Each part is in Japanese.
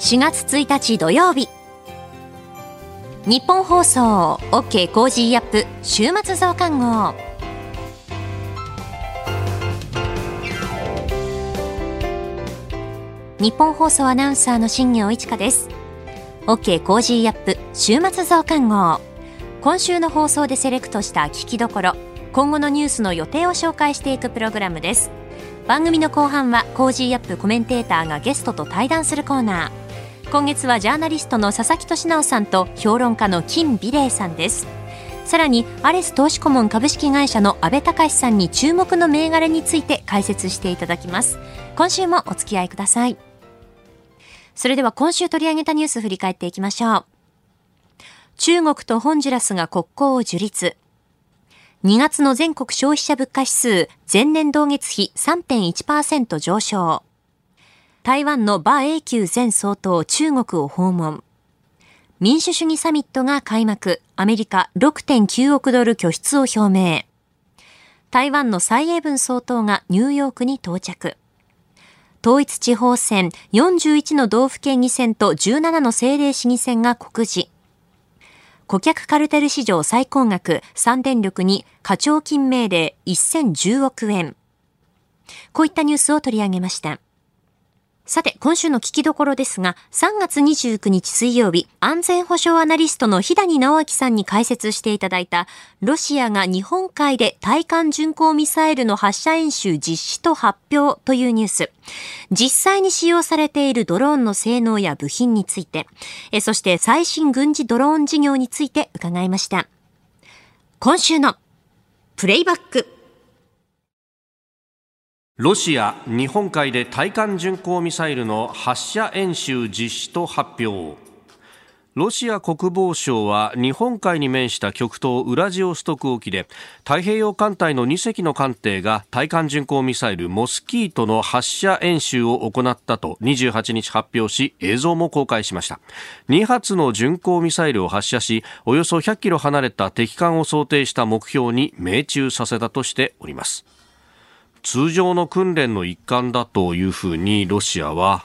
4月1日土曜日。ニッポン放送 OK! Cozy up! 週末増刊号。ニッポン放送アナウンサーの新行市佳です。 OK! Cozy up! 週末増刊号。今週の放送でセレクトした聞きどころ今後のニュースの予定を紹介していくプログラムです。番組の後半は Cozy up コメンテーターがゲストと対談するコーナー。今月はジャーナリストの佐々木俊尚さんと評論家の金美齢さんです。さらにアレス投資顧問株式会社の阿部隆さんに注目の銘柄について解説していただきます。今週もお付き合いください。それでは今週取り上げたニュース振り返っていきましょう。中国とホンジュラスが国交を樹立。2月の全国消費者物価指数前年同月比3.1%上昇。台湾の馬英九前総統中国を訪問。民主主義サミットが開幕。アメリカ6.9億ドル拠出を表明。台湾の蔡英文総統がニューヨークに到着。統一地方選41の道府県議選と17の政令市議選が告示。顧客カルテル市場最高額3電力に課徴金命令1010億円。こういったニュースを取り上げました。さて、今週の聞きどころですが、3月29日水曜日、安全保障アナリストの日谷直明さんに解説していただいた、ロシアが日本海で対艦巡航ミサイルの発射演習実施と発表というニュース。実際に使用されているドローンの性能や部品について、そして最新軍事ドローン事業について伺いました。今週のプレイバック。ロシア日本海で対艦巡航ミサイルの発射演習実施と発表。ロシア国防省は日本海に面した極東ウラジオストク沖で太平洋艦隊の2隻の艦艇が対艦巡航ミサイルモスキートの発射演習を行ったと28日発表し映像も公開しました。2発の巡航ミサイルを発射しおよそ100キロ離れた敵艦を想定した目標に命中させたとしております。通常の訓練の一環だというふうにロシアは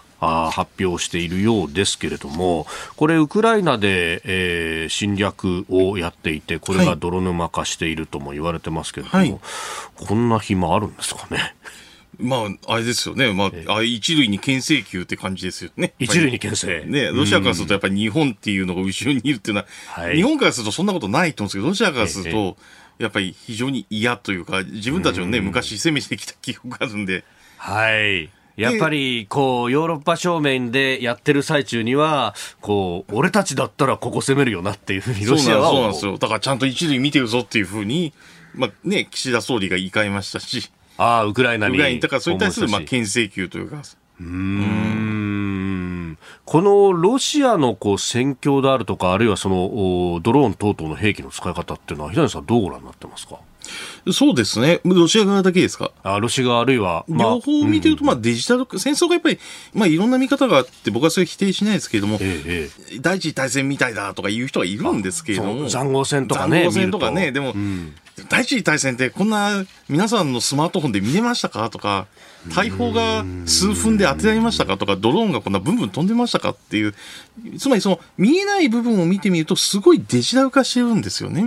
発表しているようですけれども、これ、ウクライナで、えー、侵略をやっていて、これが泥沼化しているとも言われてますけれども、はい、こんな暇あるんですかね？まあ、あれですよね。まあ、一類に牽制球って感じですよね。一類に牽制。ね、ロシアからするとやっぱり日本っていうのが後ろにいるっていうのは、はい、日本からするとそんなことないと思うんですけど、ロシアからすると、やっぱり非常に嫌というか、自分たちをね、昔攻めてきた記憶があるんで。はい。やっぱり、こう、ヨーロッパ正面でやってる最中には、こう、俺たちだったらここ攻めるよなっていうふうにロシアはそうなんですよ。だからちゃんと一塁見てるぞっていうふうに、まあね、岸田総理が言い換えましたし。ああ、ウクライナに。ウクライナに。だからそれに対する、まあ、牽制球というか。うん。このロシアのこう戦況であるとか、あるいはそのドローン等々の兵器の使い方っていうのは、平野さん、どうご覧になってますか？そうですね。ロシア側だけですか？あロシア側あるいは、まあ、両方見てると、まあ、デジタル、戦争がやっぱり、まあ、いろんな見方があって、僕はそれ否定しないですけれども、ええ、第一次大戦みたいだとか言う人がいるんですけれども。塹壕戦とかね。塹壕戦とかね。でも、うん、第一次大戦ってこんな皆さんのスマートフォンで見れましたか？とか、大砲が数分で当てられましたか？とか、ドローンがこんなブンブン飛んでましたか？っていう、つまりその見えない部分を見てみると、すごいデジタル化してるんですよね。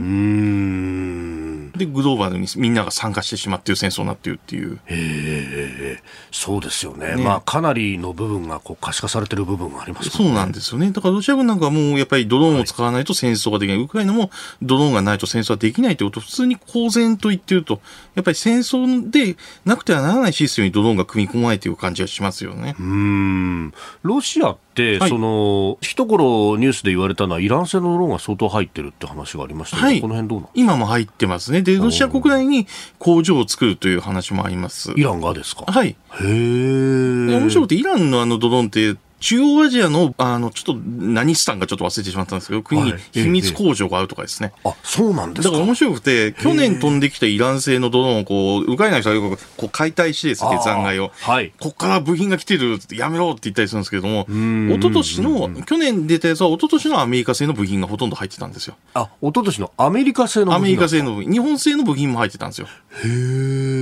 で、グローバルにみんなが参加してしまっている戦争になっているっていう。へえ、そうですよね。ねまあ、かなりの部分がこう可視化されてる部分があります、ね、そうなんですよね。だからロシア軍なんかもうやっぱりドローンを使わないと戦争ができない。はい、ウクライナもドローンがないと戦争はできないということを普通に公然と言ってると、やっぱり戦争でなくてはならないシステムにドローンが組み込まれている感じがしますよね。うん。ロシア、はい、その一頃ニュースで言われたのは、イラン製のドローンが相当入ってるって話がありましたけど、はい、この辺どうなん今も入ってますね。で、ロシア国内に工場を作るという話もあります。イランがですか？はい。へえ。面白くて、イランのあのドローンって、中央アジアの、あの、ちょっと、何スタンかちょっと忘れてしまったんですけど、国に秘密工場があるとかですね。はい、あ、そうなんですか？だから面白くて、去年飛んできたイラン製のドローンをこう、ウクライナの人がよくこう解体してですね、鉄案外を。はい。こっから部品が来てるやめろって言ったりするんですけども、一昨年の、去年出たやつは一昨年のアメリカ製の部品がほとんど入ってたんですよ。あ、一昨年のアメリカ製の部品アメリカ製の部品。日本製の部品も入ってたんですよ。へえ。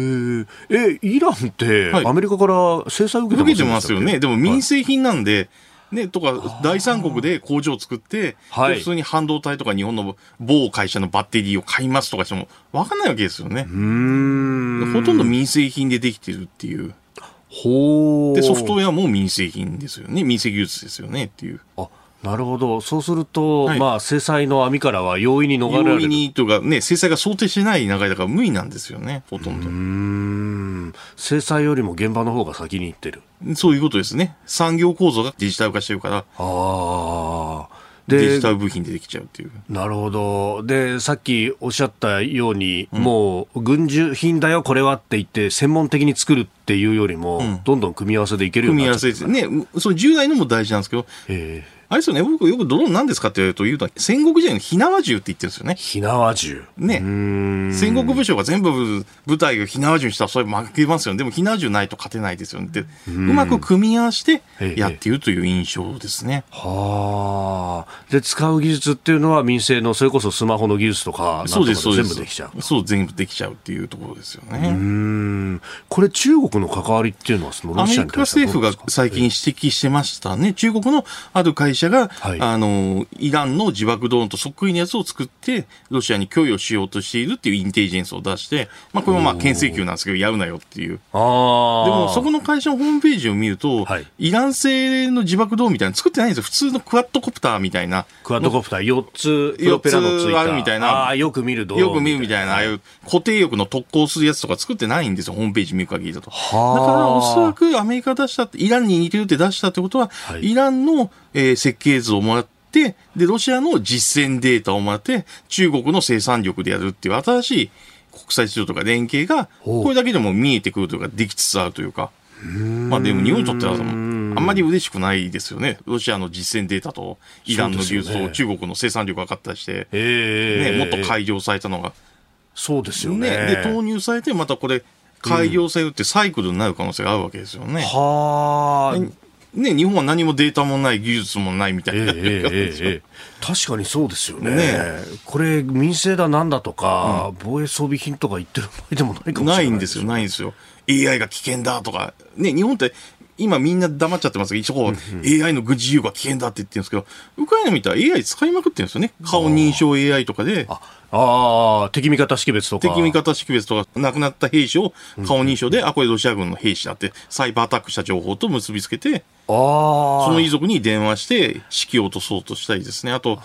え、イランって、アメリカから制裁受けてますよね？受けてますよね。でも民生品なんで、はいね、とか、第三国で工場を作って、はいで普通に半導体とか日本の某会社のバッテリーを買いますとかしても、わかんないわけですよね。うーん。ほとんど民生品でできてるっていう。ほう。で、ソフトウェアも民生品ですよね。民生技術ですよねっていう。あ、なるほど。そうすると、はいまあ、制裁の網からは容易に逃れら容易。にというかね、制裁が想定してない流れだから無理なんですよね、ほとんど。ん。制裁よりも現場の方が先に行ってる。そういうことですね。産業構造がデジタル化してるから、ああ。でデジタ、ル部品でできちゃうっていう。なるほど。で、さっきおっしゃったように、もう、軍需品だよ、これはって言って、専門的に作るっていうよりも、んどんどん組み合わせでいけるよう組み合わになっちゃうせですね。その従来のも大事なんですけど、ええあれですよね、僕よくドローン何ですかって言うと、言うと、戦国時代の火縄銃って言ってるんですよね。火縄銃。ね戦国武将が全部部隊を火縄銃にしたらそれ負けますよね。でも火縄銃ないと勝てないですよねって、うまく組み合わせてやっているという印象ですね。はあ。で、使う技術っていうのは民生の、それこそスマホの技術とか、そうです、そうです。全部できちゃう。そう、全部できちゃうっていうところですよね。うーん。これ中国の関わりっていうのは、そのアメリカロシアに対しては政府がどうですか？最近指摘してましたね。中国のある会社が、はいあの、イランの自爆ドローンとそっくりのやつを作って、ロシアに供与しようとしているっていうインテリジェンスを出して、まあこれもまあ牽制球なんですけど、やるなよっていう。ああ。でも、そこの会社のホームページを見ると、はいイラン製の自爆ドローンみたいなの作ってないんですよ。普通のクワッドコプターみたいな。クワッドコプター4つ、プロペラのつい四つた。あるみたいなああ、よく見るドローンよく見るみたいな、ああいう固定翼の特攻するやつとか作ってないんですよ、ホームページ見る限りだと。だから、はあおそらくアメリカ出したって、イランに似てるって出したってことは、はいイランの、えー設計図をもらって、で、ロシアの実践データをもらって、中国の生産力でやるっていう新しい国際市場とか連携が、これだけでも見えてくるというか、できつつあるというか。まあでも日本にとっては、あんまり嬉しくないですよね。ロシアの実践データと、イランの技術と中国の生産力が分かったりして、ええね、もっと改良されたのが、そうですよね。ね、で、投入されて、またこれ、改良されるってサイクルになる可能性があるわけですよね。はあ。ね、日本は何もデータもない、技術もないみたいな。ええええええ 確かにそうですよね。ねこれ、民生だなんだとか、防衛装備品とか言ってる場合でもないかもしれな。ないいんですよ、ないんですよ。AI が危険だとか。ね、日本って、今みんな黙っちゃってますけど、一応 AI の軍事用が危険だって言ってるんですけど、ウクライナ見たら AI 使いまくってるんですよね。顔認証 AI とかで、ああー、敵味方識別とか。敵味方識別とか、亡くなった兵士を顔認証で、あ、これロシア軍の兵士だって、サイバーアタックした情報と結びつけて、ああ。その遺族に電話して、指揮を落とそうとしたりですね。あと、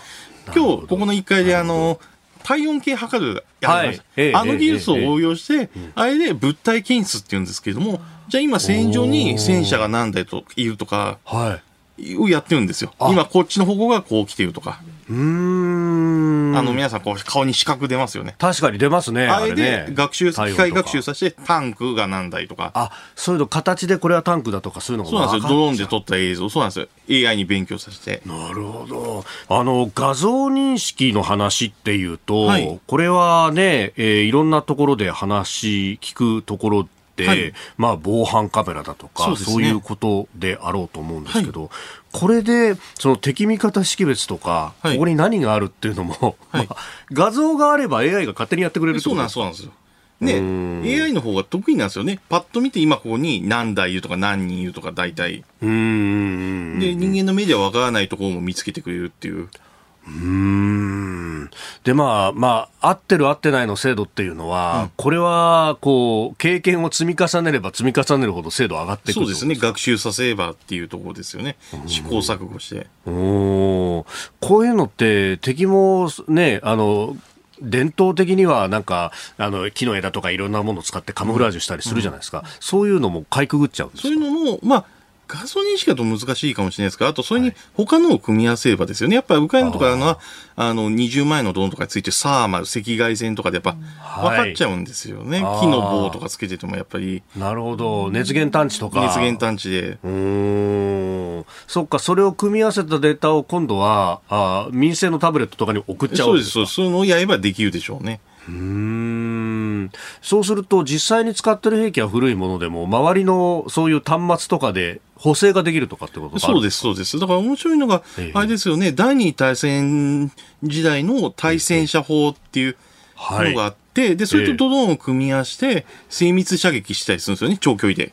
今日、ここの1階で、あの、体温計測るやりました、はい。ええあの技術を応用して、あれで物体検出っていうんですけれども、じゃあ今戦場に戦車が何台といるとか、はい。をやってるんですよ。今こっちの方向がこう来てるとか。うーん。あの皆さんこう顔に四角出ますよね。確かに出ますね。あれで。学習、機械学習さ。させてタンクが何台とか。あ、そういうの形でこれはタンクだとかそういうのがそうなんですよ。ドローンで撮った映像。そうなんですよ。AI に勉強させて。なるほど。あの、画像認識の話っていうと、はいこれはね、えーいろんなところで話聞くところで、はいまあ、防犯カメラだとかそういうことであろうと思うんですけど、これで、その敵味方識別とか、はいここに何があるっていうのも、はい まあ画像があれば AI が勝手にやってくれるってそうなとそうなんですよ。ね、AI の方が得意なんですよね。パッと見て今ここに何台いるとか何人いるとか大体。うーん。で、人間の目ではわからないところも見つけてくれるっていう。うーん。でまあまあ合ってる合ってないの制度っていうのは、これはこう経験を積み重ねれば積み重ねるほど精度上がっていくそうですね。学習させればっていうところですよね。試行錯誤して。とおーこういうのって敵もねあの伝統的にはなんかあの木の枝とかいろんなものを使ってカムフラージュしたりするじゃないですか、そういうのもかいくぐっちゃうんですか？そういうのも、まあ、画像認識だと難しいかもしれないですが、あとそれに他のを組み合わせればですよね。やっぱりウクライナとかのは、あの、20万円のドローンとかについてサーマル、赤外線とかでやっぱはい分かっちゃうんですよね。あー木の棒とかつけててもやっぱり。なるほど。熱源探知とか。熱源探知で。うーん。そっか、それを組み合わせたデータを今度は、あ民生のタブレットとかに送っちゃそうです、うんですか？そうです。そういうのをやればできるでしょうね。うーん。そうすると、実際に使ってる兵器は古いものでも、周りのそういう端末とかで補正ができるとかってことそうです、そうです。だから面白いのがええ、あれですよね、第二次大戦時代の対戦車法っていうはいのがあって、で、それとドローンを組み合わせて、精密射撃したりするんですよね、長距離で。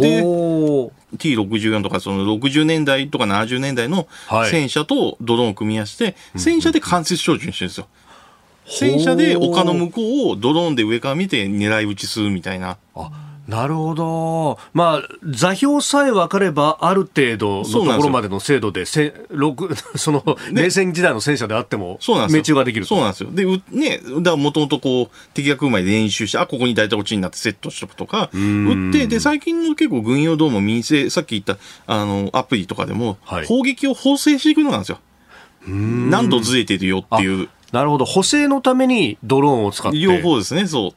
でほう。T64 とかその60年代とか70年代のはい。戦車とドローンを組み合わせて、戦車で間接照準してるんですよ。戦車で丘の向こうをドローンで上から見て狙い撃ちするみたいな。あなるほど。まあ、座標さえ分かれば、ある程度のところまでの精度で、せ六 その、冷戦時代の戦車であっても。命中ができるとそうなんですよ。で、うね、だからもともとこう、敵が来る前に練習して、あ、ここに大体落ちになってセットしとくとか、撃って、で、最近の結構軍用ドーム民生、さっき言った、あの、アプリとかでも、はい砲撃を補正していくのなんですよ。何度ずれてるよっていう。なるほど。補正のためにドローンを使って。両方ですね、そう。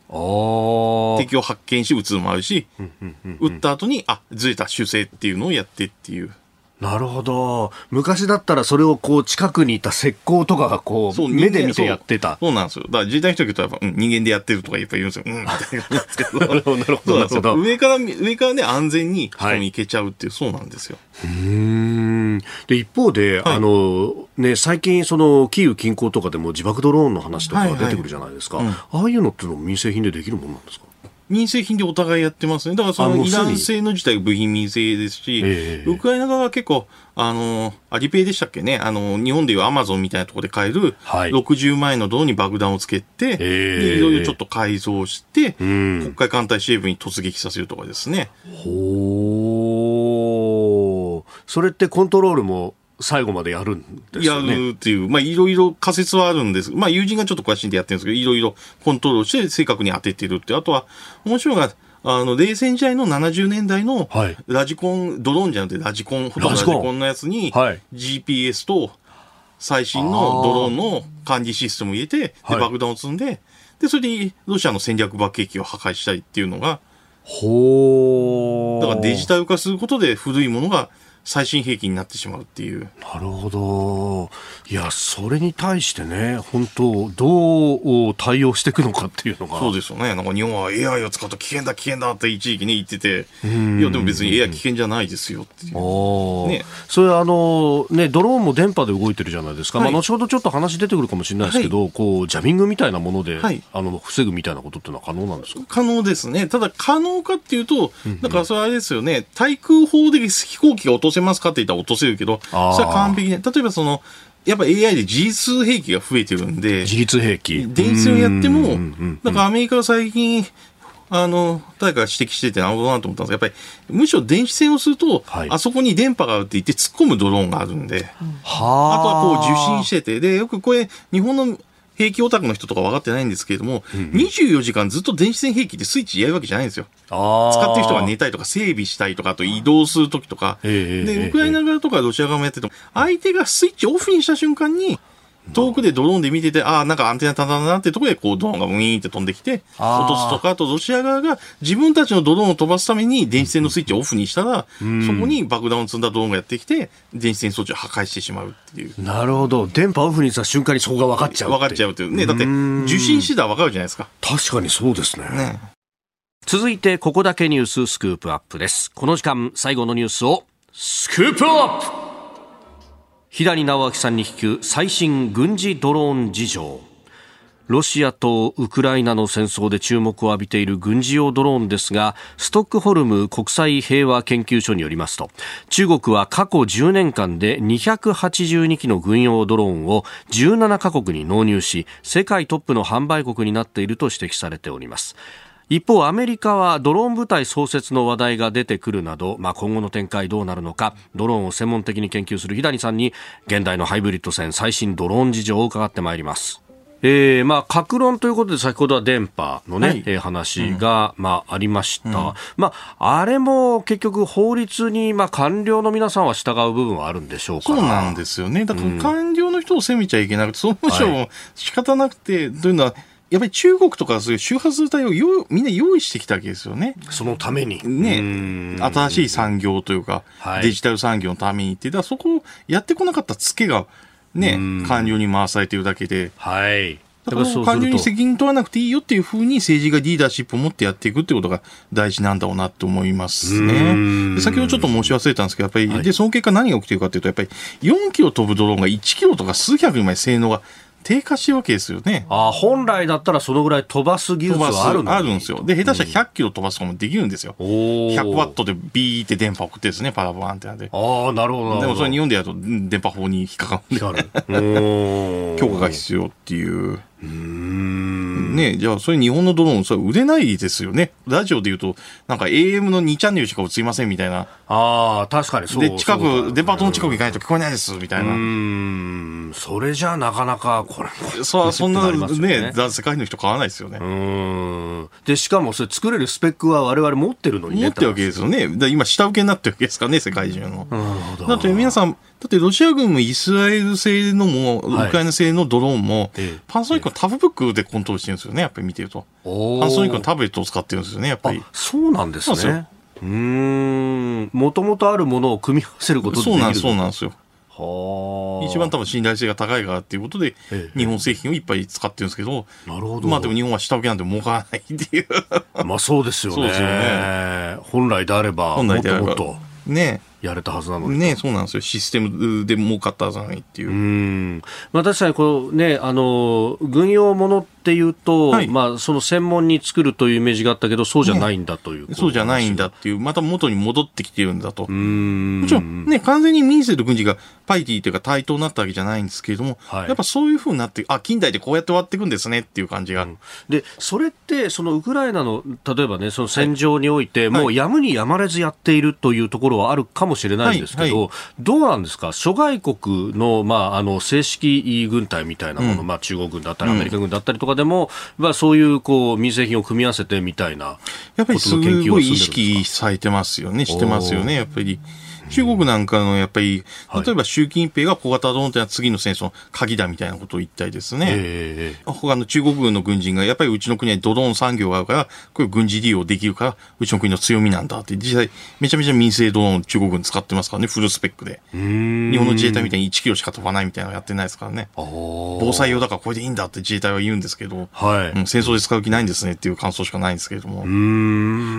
敵を発見し撃つのもあるし、撃った後に、あ、ずれた修正っていうのをやってっていう。なるほど。昔だったらそれをこう近くにいた石膏とかがこう目で見てやってた。そうなんですよ。だから自衛隊の人が言うとやっぱ、うん、人間でやってるとかやっぱ言うんですよ。うん、みたいな感じですけ ど。なるほどなるほど上から、上からね、安全に人はいに行けちゃうっていう、そうなんですよ。うーんで一方で、はいあのね、最近、そのキーウ近郊とかでも自爆ドローンの話とかはいはい出てくるじゃないですか、うんああいうのっていうのも民生品でできるものなんですか？民生品でお互いやってますね。だからそのイラン製の自体部品民生ですし、ええウクライナ側は結構、あの、アリペイでしたっけね、あの、日本でいうアマゾンみたいなところで買える、はい。60万円の銅に爆弾をつけて、いろいろちょっと改造して、ん。国海艦隊司令部に突撃させるとかですね。ほー。それってコントロールも最後までやるんですやよね。るっていう、まあいろいろ仮説はあるんです。まあ友人がちょっと詳しいんでやってるんですけど、いろいろコントロールして正確に当ててるって。あとは、面白いのが、あの、冷戦時代の70年代のはいラジコン、ドローンじゃなくてラジコン、ほとんどラジコンのやつに、はい GPS と最新のドローンの管理システムを入れて、ではい爆弾を積んで、で、それでロシアの戦略爆撃機を破壊したりっていうのが、ほーだからデジタル化することで古いものが最新兵器になってしまうっていう。なるほど。いや、それに対してね、本当どう対応していくのかっていうのが。そうですよね。なんか日本は AI を使うと危険だ危険だって一時期ね言ってて、いやでも別に AI 危険じゃないですよっていう。ねそれあのねドローンも電波で動いてるじゃないですか、はいまあ後ほどちょっと話出てくるかもしれないですけど、こうジャミングみたいなもので、はいあの防ぐみたいなことっていうのは可能なんですか？可能ですね。ただ可能かっていうと、だからそれあれですよね。対空砲で飛行機が落とせますかって言ったら落とせるけど、それは完璧ね。例えばその、やっぱ AI で自律兵器が増えてるんで、自律兵器。電子戦をやってもうんからアメリカは最近、あの、誰かが指摘しててなるほどなと思ったんですが、やっぱり、むしろ電子戦をすると、はいあそこに電波があるって言って突っ込むドローンがあるんで、はあとはこう受信してて、で、よくこれ、日本の兵器オタクの人とか分かってないんですけれども、24時間ずっと電子戦兵器ってスイッチやるわけじゃないんですよ。あ使ってる人が寝たりとか整備したりとか、あと移動するときとか、で、ウクライナ側とかロシア側もやってても、相手がスイッチオフにした瞬間に、遠くでドローンで見てて、ああ、なんかアンテナ立たんだなってところで、こう、ドローンがウィーンって飛んできて、落とすとか、あとロシア側が自分たちのドローンを飛ばすために電子戦のスイッチをオフにしたら、そこに爆弾を積んだドローンがやってきて、電子戦装置を破壊してしまうっていう。なるほど電波オフにした瞬間にそこが分かっちゃう分かっちゃうっていう。ね、だって、うん受信してたら分かるじゃないですか。確かにそうですねね。続いてここだけニューススクープアップですこの時間最後のニュースをスクープアップ左直明さんに聞く最新軍事ドローン事情ロシアとウクライナの戦争で注目を浴びている軍事用ドローンですが、ストックホルム国際平和研究所によりますと、中国は過去10年間で282機の軍用ドローンを17カ国に納入し、世界トップの販売国になっていると指摘されております。一方、アメリカはドローン部隊創設の話題が出てくるなど、まあ、今後の展開どうなるのか、ドローンを専門的に研究する日谷さんに、現代のハイブリッド戦最新ドローン事情を伺ってまいります。えーまあ、格論ということで先ほどは電波のね、はい。えー話が、まあ、ありました、まあ、あれも結局法律に、まあ、官僚の皆さんは従う部分はあるんでしょうか？そうらなんですよね。だから官僚の人を責めちゃいけなくて、その人も仕方なくて、というのは、やっぱり中国とかそういう周波数帯を用みんな用意してきたわけですよね。そのために。ね、新しい産業というか、はい。デジタル産業のためにって、だそこをやってこなかったツケが、ね、官僚に回されてるだけで、はい。だから官僚に責任取らなくていいよっていうふうに政治がリーダーシップを持ってやっていくってことが大事なんだろうなって思いますうね先ほどちょっと申し忘れたんですけど、やっぱり、はい。で、その結果何が起きてるかっていうと、やっぱり4キロ飛ぶドローンが1キロとか数百にまで性能が低下してるわけですよね。あ本来だったらそのぐらい飛ばす技術はあるあるんですよ。で、下手したら100キロ飛ばすこともできるんですよ。100ワットでビーって電波送ってですね、パラボアンテナで。ああ、なるほど。でもそれ日本でやると電波法に引っかかるんで。許可 が必要っていう。ねじゃあ、それ日本のドローン、それ売れないですよね。ラジオで言うと、なんか AM の2チャンネルしか映りませんみたいな。ああ、確かにそうで、近く、デパートの近く行かないと聞こえないです、みたいな。うん、それじゃなかなか、これそ、そんなね、世界の人買わないですよね。うん。で、しかもそれ作れるスペックは我々持ってるのにね。持ってるわけですよね。今、下請けになってるわけですからね、世界中の。なるほど。だって皆さん、だってロシア軍もイスラエル製のも、ウクライナ製のドローンも、パナソニックのタブブックでコントロールしてるんですよね、やっぱり見てると。パナソニックのタブレットを使ってるんですよね、やっぱり。そうなんですね。うん。もともとあるものを組み合わせることでそうなんそうなんですよ。一番多分信頼性が高いからっていうことで、日本製品をいっぱい使ってるんですけど、なるほど。まあでも日本は下請けなんて儲からないっていう。まあそうですよね。そうですよね。本来であれば、本来であれば。もっともっとね。やれたはずなのに。ねそうなんですよ。システムで儲かったはずなのにっていう。うん。まあ確かにこうね、あの、軍用ものっていうと、はい、まあその専門に作るというイメージがあったけど、そうじゃないんだという、ね、そうじゃないんだっていう、また元に戻ってきてるんだと。うん。もちろんね、完全に民生と軍事がパイティというか対等になったわけじゃないんですけれども、はい、やっぱそういうふうになって、あ、近代でこうやって終わっていくんですねっていう感じが。うん、で、それって、そのウクライナの、例えばね、その戦場において、もうやむにやまれずやっているというところはあるかもしれないんですけど、ど、どうなんですか、諸外国の,、まあ、あの正式軍隊みたいなもの、うん、まあ、中国軍だったり、アメリカ軍だったりとかでも、まあ、そういうこう民生品を組み合わせてみたいなやっぱりすごい意識されてますよね、してますよね、やっぱり。中国なんかのやっぱり、例えば習近平が小型ドローンというのは次の戦争の鍵だみたいなことを言ったりですね、えー、他の中国軍の軍人がやっぱりうちの国はドローン産業があるから、これ軍事利用できるから、うちの国の強みなんだって、実際めちゃめちゃ民生ドローン中国軍使ってますからね、フルスペックで。日本の自衛隊みたいに1キロしか飛ばないみたいなのやってないですからね。防災用だからこれでいいんだって自衛隊は言うんですけど、はいうん、戦争で使う気ないんですねっていう感想しかないんですけれども。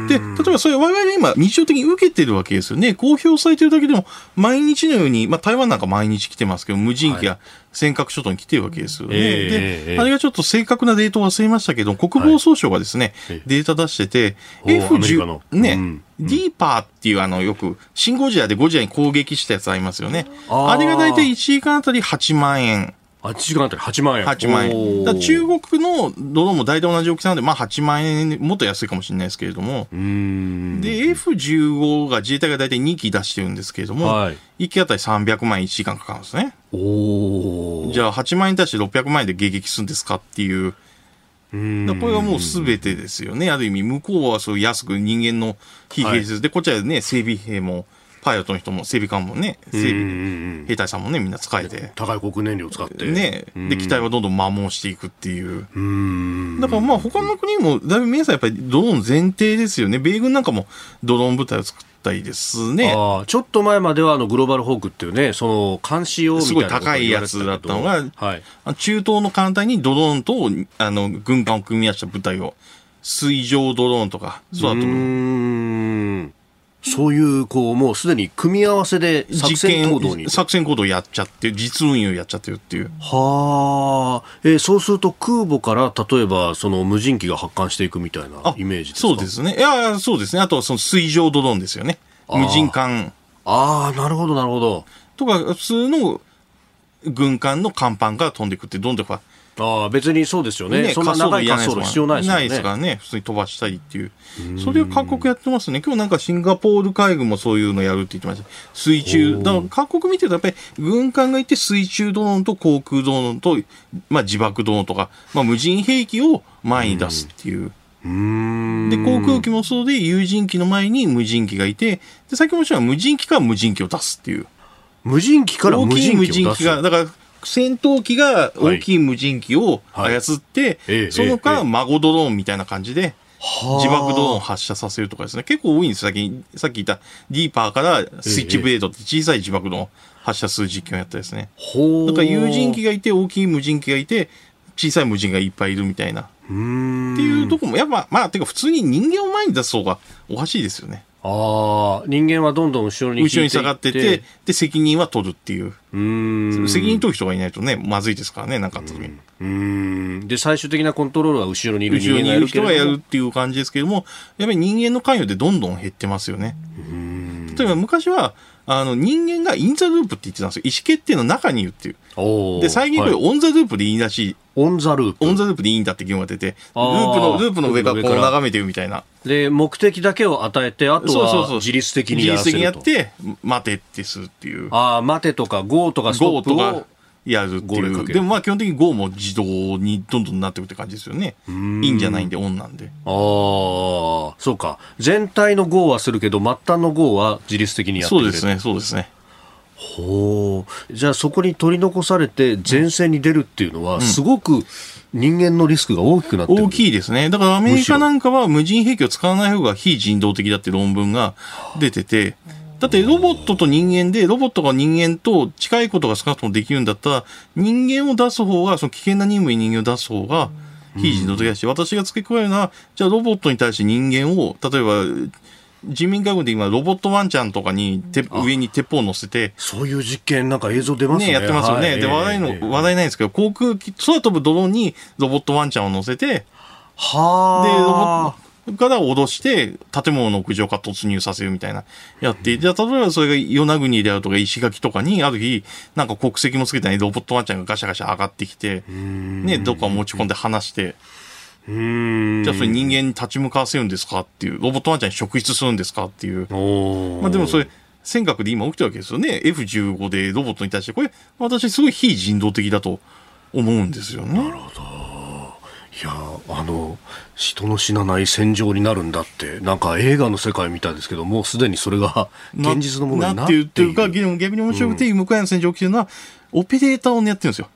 で、例えばそれ我々今日常的に受けてるわけですよね。公表されてるだけでも、毎日のように、まあ、台湾なんか毎日来てますけど、無人機が尖閣諸島に来てるわけですよね。はい、で、あれがちょっと正確なデータを忘れましたけど、国防総省がですね、はい、データ出してて、F10、ね、うん、ディーパーっていうあの、よく、シンゴジアでゴジアに攻撃したやつありますよね。あれが大体1時間あたり8万円。8時間あたり8万円。8万円。だ中国のドローンも大体同じ大きさなんで、まあ8万円、もっと安いかもしれないですけれども。で、F15 が自衛隊が大体2機出してるんですけれども、はい、1機あたり300万円1時間かかるんですね。おじゃあ8万円に対して600万円で迎撃するんですかっていう。うこれはもうすべてですよね。ある意味、向こうはそう安く人間の非兵術で、はい、こっちはね、整備兵も、パイロットの人も整備官もね、整備、兵隊さんもね、みんな使えて。高い国燃料使って。ね。で、機体はどんどん摩耗していくっていう。だからまあ他の国も、だいぶ皆さんやっぱりドローン前提ですよね。米軍なんかもドローン部隊を作ったりですね。あちょっと前まではあのグローバルホークっていうね、その監視用みたいなすごい高いやつだったのが、はい、中東の艦隊にドローンとあの軍艦を組み合わせた部隊を、水上ドローンとか、そうだと思う。そういう、こう、もうすでに組み合わせで作戦行動に。作戦行動やっちゃって、実運用やっちゃってるっていう。はあ。えー、そうすると空母から、例えば、その無人機が発艦していくみたいなイメージですか？そうですね。いや、そうですね。あとはその水上ドローンですよね。無人艦。ああ、なるほど、なるほど。とか、普通の軍艦の甲板から飛んでいくって、どんどんああ、別にそうですよね。ねそんな長い滑走路必要ないですよね。ないですからね。普通に飛ばしたりっていう。それを各国やってますね。今日なんかシンガポール海軍もそういうのやるって言ってました。水中。だから各国見てるとやっぱり軍艦がいて水中ドローンと航空ドローンと、まあ自爆ドローンとか、まあ無人兵器を前に出すっていう。うで、航空機もそうで、有人機の前に無人機がいて、で、先ほどは無人機から無人機を出すっていう。無人機から無人機を出すが、だから戦闘機が大きい無人機を操って、はいはい、その間、孫ドローンみたいな感じで、自爆ドローンを発射させるとかですね。結構多いんですさっき、さっき言ったディーパーからスイッチブレードって小さい自爆ドローン発射する実験をやったですね。だから有人機がいて、大きい無人機がいて、小さい無人がいっぱいいるみたいな。っていうとこも、やっぱ、まあ、てか普通に人間を前に出す方がおかしいですよね。ああ、人間はどんどん後ろに後ろに下がってて、で、責任は取るっていう。うん。責任取る人がいないとね、まずいですからね、なんかあった時に。うん。で、最終的なコントロールは後ろにいる人後ろにいる間がやる人がやるっていう感じですけども、やっぱり人間の関与でどんどん減ってますよね。例えば昔は、あの、人間が in the loop って言ってたんですよ。意思決定の中にいるっていう。で、最近これはい on the loop でいいらしい。 On the loop。On the loop でいいんだって議論が出て、ルあーープの、ループの上からこう眺めてるみたいな。で、目的だけを与えて、あと。は自律的にやらせると。自律的にやって、待てってするっていう。ああ、待てとか、ゴーとか、ストップとかを。やるっていう。でもまあ基本的に GO も自動にどんどんなっていくって感じですよね。いいんじゃないんで、オンなんで。ああ、そうか。全体のゴーはするけど、末端のゴーは自律的にやってくれる。そうですね、そうですね。ほう。じゃあそこに取り残されて前線に出るっていうのは、すごく人間のリスクが大きくなってる。大きいですね。だからアメリカなんかは無人兵器を使わない方が非人道的だって論文が出てて、だってロボットと人間で、ロボットが人間と近いことが少なくともできるんだったら、人間を出す方が、その危険な任務に人間を出す方が非人道的だし、私が付け加えるのは、じゃあロボットに対して人間を、例えば、人民海軍で今ロボットワンちゃんとかにて上に鉄砲を乗せて、そういう実験なんか映像出ますね。ね、やってますよね。はい。で、話題ええ。の、話題ないんですけど、航空機、空飛ぶドローンにロボットワンちゃんを乗せて、で、ロボはットから脅して、建物の屋上から突入させるみたいな、やって、じゃあ、例えばそれが与那国であるとか石垣とかに、ある日、なんか国籍もつけてないロボットワンちゃんがガシャガシャ上がってきて、ね、どっか持ち込んで離して、あ。うん。じゃあそれ人間に立ち向かわせるんですかっていう、ロボットワンちゃんに職質するんですかっていう。まあでもそれ、尖閣で今起きてるわけですよね。F15 でロボットに対して、これ、私すごい非人道的だと思うんですよね。いやあの人の死なない戦場になるんだってなんか映画の世界みたいですけどもうすでにそれがな現実のものにななっってているいうっていうか、逆に面白くて、向かいの戦場起きてるのは、オペレーターをやってるんですよ。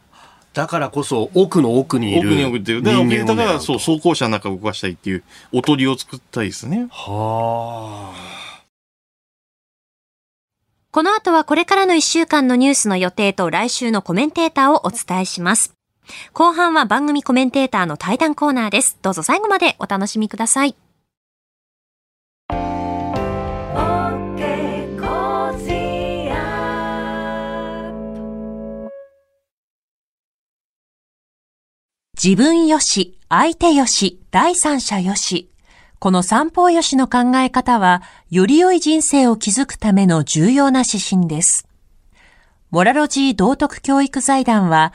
だからこそ奥の奥にいる奥に奥っていう。だからオペレーターが、人間を狙うとそう、装甲車の中を動かしたいっていう、おとりを作ったいですね。はあこの後はこれからの1週間のニュースの予定と来週のコメンテーターをお伝えします。後半は番組コメンテーターの対談コーナーです。どうぞ最後までお楽しみください。自分よし、相手よし、第三者よし。この三方よしの考え方は、より良い人生を築くための重要な指針です。モラロジー道徳教育財団は、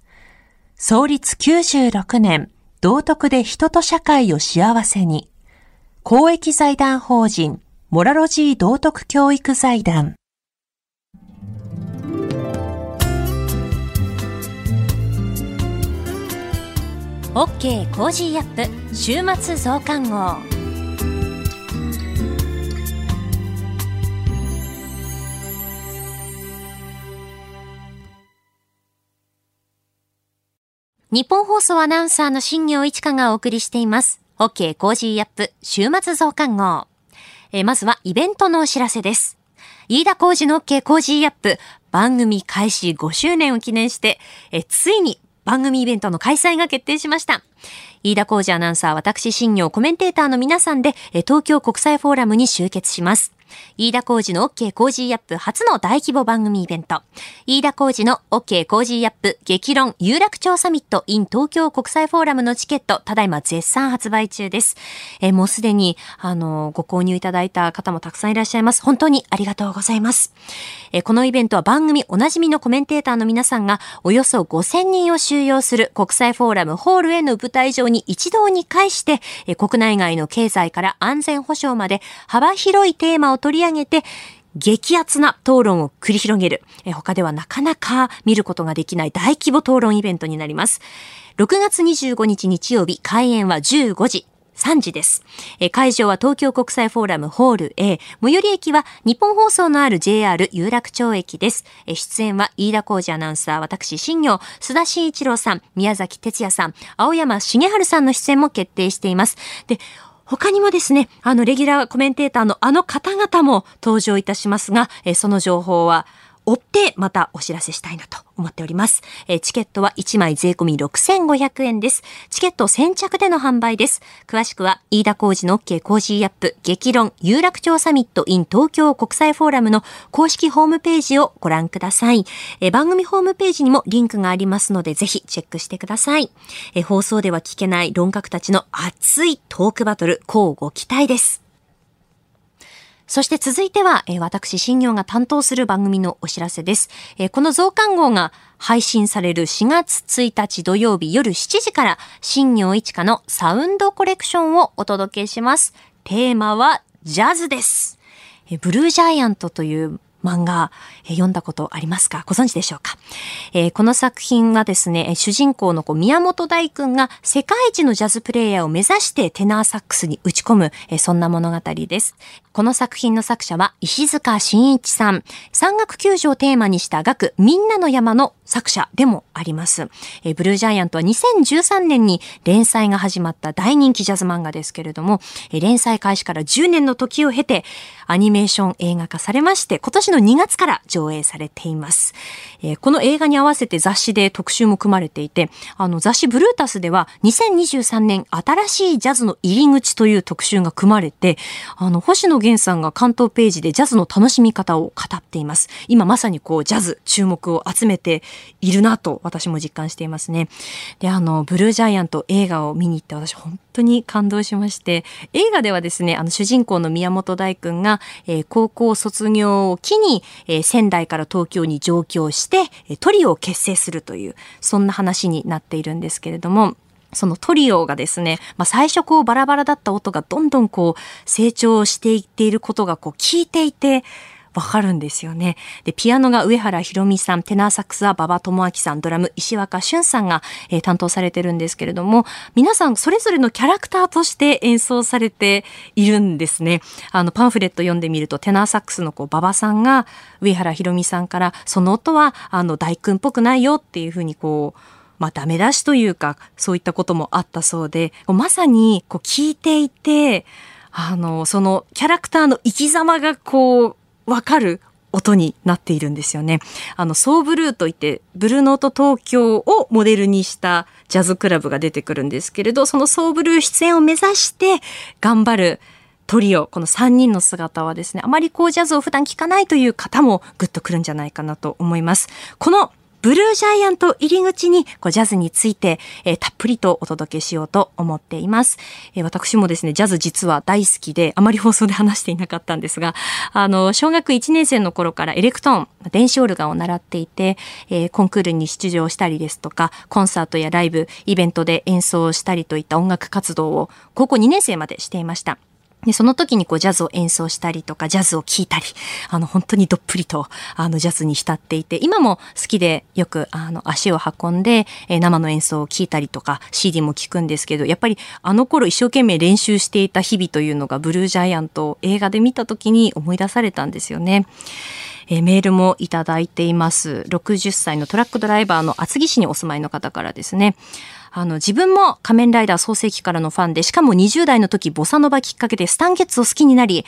創立96年、道徳で人と社会を幸せに。公益財団法人、モラロジー道徳教育財団。OK コージーアップ週末増刊号。日本放送アナウンサーの新行市佳がお送りしています。OK コージーアップ週末増刊号。えまずはイベントのお知らせです。飯田浩二の OK コージーアップ番組開始5周年を記念して、えついに番組イベントの開催が決定しました。飯田浩司アナウンサー、私、新行コメンテーターの皆さんで、東京国際フォーラムに集結します。飯田浩二の OK コージーアップ初の大規模番組イベント。飯田浩二の OK コージーアップ激論有楽町サミット in 東京国際フォーラムのチケット、ただいま絶賛発売中です。えーもうすでに、あの、ご購入いただいた方もたくさんいらっしゃいます。本当にありがとうございます。えーこのイベントは番組おなじみのコメンテーターの皆さんがおよそ5000人を収容する国際フォーラムホールへの舞台上に一堂に会して、えー国内外の経済から安全保障まで幅広いテーマを取り上げて、激アツな討論を繰り広げる、他ではなかなか見ることができない大規模討論イベントになります。6月25日日曜日、開演は15時。3時です。会場は東京国際フォーラムホール A。最寄り駅は日本放送のある JR 有楽町駅です。出演は飯田浩二アナウンサー、私、新業、須田慎一郎さん、宮崎哲也さん、青山茂春さんの出演も決定しています。で、他にもですね、あの、レギュラーコメンテーターのあの方々も登場いたしますが、えその情報は追ってまたお知らせしたいなと思っております。え、チケットは1枚税込6500円です。チケット先着での販売です。詳しくは、飯田工事の OK 工事アップ激論有楽町サミット in 東京国際フォーラムの公式ホームページをご覧ください。え、番組ホームページにもリンクがありますので、ぜひチェックしてください。え、放送では聞けない論客たちの熱いトークバトル、交互期待です。そして続いては、えー、私、新業が担当する番組のお知らせです。えー、この増刊号が配信される4月1日土曜日夜7時から、新業一華のサウンドコレクションをお届けします。テーマはジャズです。ブルージャイアントという漫画、えー、読んだことありますか？ご存知でしょうか、えー、この作品はですね、主人公の宮本大君が世界一のジャズプレイヤーを目指してテナーサックスに打ち込む、えー、そんな物語です。この作品の作者は石塚真一さん。山岳救助をテーマにした学みんなの山の作者でもあります。えブルージャイアントは2013年に連載が始まった大人気ジャズ漫画ですけれども、え連載開始から10年の時を経て、アニメーション映画化されまして、今年の2月から上映されています。えこの映画に合わせて雑誌で特集も組まれていて、あの雑誌ブルータスでは2023年新しいジャズの入り口という特集が組まれて、あの星野源さんが関東ページでジャズの楽しみ方を語っています。今まさにこうジャズ注目を集めているなと私も実感していますね。で、あの、ブルージャイアント映画を見に行って私本当に感動しまして、映画ではですね、あの主人公の宮本大君が、えー、高校卒業を機に、えー、仙台から東京に上京して、トリオを結成するという、そんな話になっているんですけれども、そのトリオがですね、まあ、最初こうバラバラだった音がどんどんこう成長していっていることがこう聞いていて、わかるんですよね。で、ピアノが上原ひろみさん、テナーサックスは馬場智明さん、ドラム石若俊さんが、えー、担当されてるんですけれども、皆さんそれぞれのキャラクターとして演奏されているんですね。あの、パンフレット読んでみると、テナーサックスのこう馬場さんが上原ひろみさんから、その音は、あの、大君っぽくないよっていうふうにこう、まあ、ダメ出しというか、そういったこともあったそうで、まさに、こう、聞いていて、あの、そのキャラクターの生き様がこう、わかる音になっているんですよね。あの、ソーブルーといって、ブルーノート東京をモデルにしたジャズクラブが出てくるんですけれど、そのソーブルー出演を目指して頑張るトリオ、この3人の姿はですね、あまりこうジャズを普段聴かないという方もグッとくるんじゃないかなと思います。このブルージャイアント入り口にこうジャズについて、えー、たっぷりとお届けしようと思っています、えー、私もですね、ジャズ実は大好きで、あまり放送で話していなかったんですが、あの、小学1年生の頃からエレクトーン、電子オルガンを習っていて、えー、コンクールに出場したりですとか、コンサートやライブ、イベントで演奏したりといった音楽活動を高校2年生までしていました。で、その時にこうジャズを演奏したりとか、ジャズを聴いたり、あの、本当にどっぷりと、あの、ジャズに浸っていて、今も好きでよく、あの、足を運んで、えー、生の演奏を聴いたりとか、CD も聴くんですけど、やっぱりあの頃一生懸命練習していた日々というのが、ブルージャイアントを映画で見た時に思い出されたんですよね。え、メールもいただいています。60歳のトラックドライバーの厚木市にお住まいの方からですね。あの、自分も仮面ライダー創世記からのファンで、しかも20代の時、ボサノバきっかけでスタンゲッツを好きになり、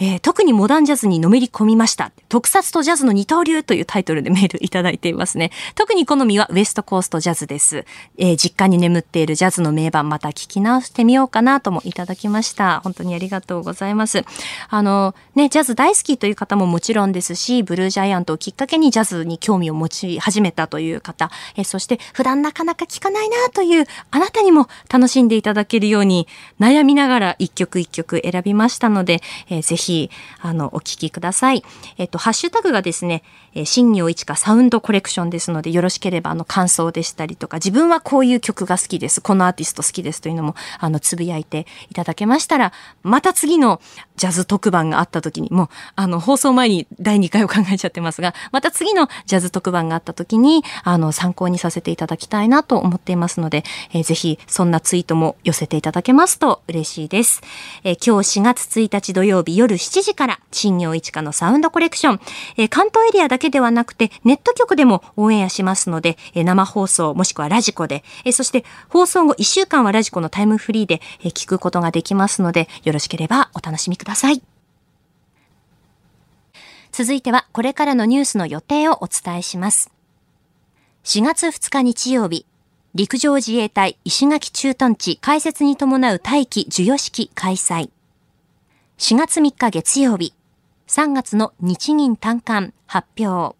えー、特にモダンジャズにのめり込みました。特撮とジャズの二刀流というタイトルでメールいただいていますね。特に好みはウエストコーストジャズです。えー、実家に眠っているジャズの名盤また聞き直してみようかなともいただきました。本当にありがとうございます。あの、ね、ジャズ大好きという方ももちろんですし、ブルージャイアントをきっかけにジャズに興味を持ち始めたという方、えー、そして普段なかなか聞かないなというあなたにも楽しんでいただけるように悩みながら一曲一曲選びましたので、えー、ぜひひ、あの、お聞きください。えっと、ハッシュタグがですね、えー、新業一華サウンドコレクションですので、よろしければ、あの、感想でしたりとか、自分はこういう曲が好きです、このアーティスト好きですというのも、あの、つぶやいていただけましたら、また次のジャズ特番があった時に、もう、あの、放送前に第2回を考えちゃってますが、また次のジャズ特番があった時に、あの、参考にさせていただきたいなと思っていますので、えー、ぜひそんなツイートも寄せていただけますと嬉しいです。えー、今日4月1日土曜日夜7時から新業一華のサウンドコレクション、えー、関東エリアだけではなくてネット局でもオンエアしますので、えー、生放送もしくはラジコで、えー、そして放送後1週間はラジコのタイムフリーで、えー、聞くことができますので、よろしければお楽しみください。続いてはこれからのニュースの予定をお伝えします。4月2日日曜日、陸上自衛隊石垣駐屯地開設に伴う待機授与式開催。4月3日月曜日、3月の日銀短観発表。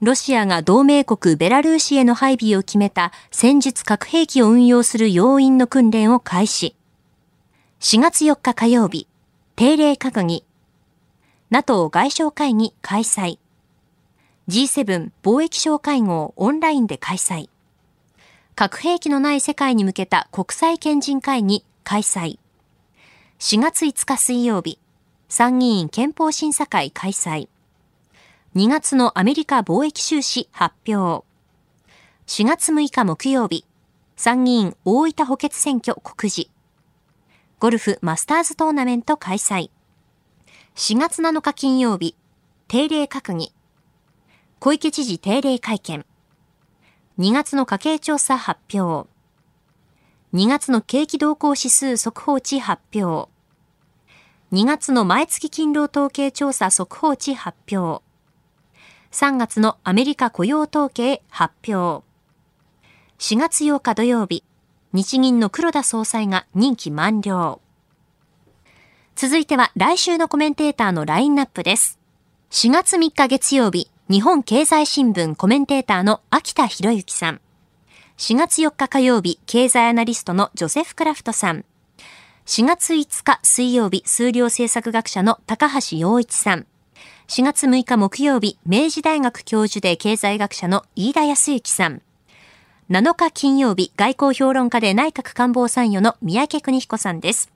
ロシアが同盟国ベラルーシへの配備を決めた戦術核兵器を運用する要員の訓練を開始。4月4日火曜日、定例閣議。NATO 外相会議開催。G7 貿易相会合オンラインで開催。核兵器のない世界に向けた国際賢人会議開催。4月5日水曜日、参議院憲法審査会開催。2月のアメリカ貿易収支発表。4月6日木曜日、参議院大分補欠選挙告示。ゴルフマスターズトーナメント開催。4月7日金曜日、定例閣議。小池知事定例会見。2月の家計調査発表。2月の景気動向指数速報値発表。2月の毎月勤労統計調査速報値発表。3月のアメリカ雇用統計発表。4月8日土曜日、日銀の黒田総裁が任期満了。続いては来週のコメンテーターのラインナップです。4月3日月曜日、日本経済新聞コメンテーターの秋田博之さん。4月4日火曜日、経済アナリストのジョセフ・クラフトさん。4月5日水曜日、数量政策学者の高橋洋一さん。4月6日木曜日、明治大学教授で経済学者の飯田康之さん。7日金曜日、外交評論家で内閣官房参与の宮家邦彦さんです。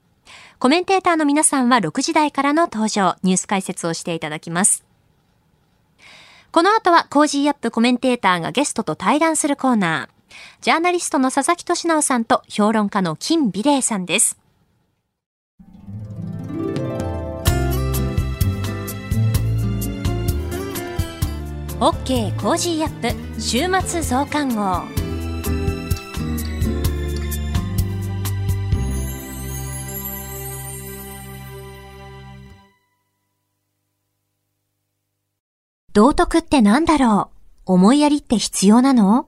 コメンテーターの皆さんは6時台からの登場、ニュース解説をしていただきます。この後は Cozy up コメンテーターがゲストと対談するコーナー。ジャーナリストの佐々木俊尚さんと評論家の金美齢さんです。OK Cozy up 週末増刊号。道徳って何だろう？思いやりって必要なの？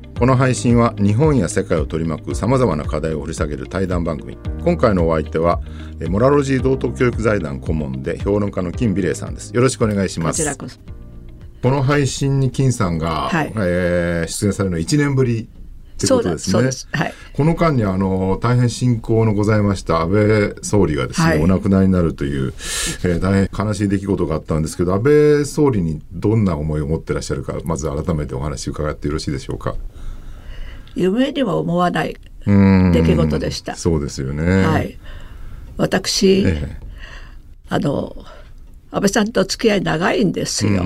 この配信は日本や世界を取り巻く様々な課題を掘り下げる対談番組。今回のお相手は、モラロジー道徳教育財団顧問で評論家の金美玲さんです。よろしくお願いします。ここの配信に金さんが、はい、えー、出演されるのは1年ぶりってことですね。すはい、この間にあの大変親交のございました安倍総理がですね、はい、お亡くなりになるという、えー、大変悲しい出来事があったんですけど安倍総理にどんな思いを持ってらっしゃるかまず改めてお話伺ってよろしいでしょうか。夢には思わない出来事でした。そうですよね。はい。私、ええ、あの安倍さんと付き合い長いんですよ。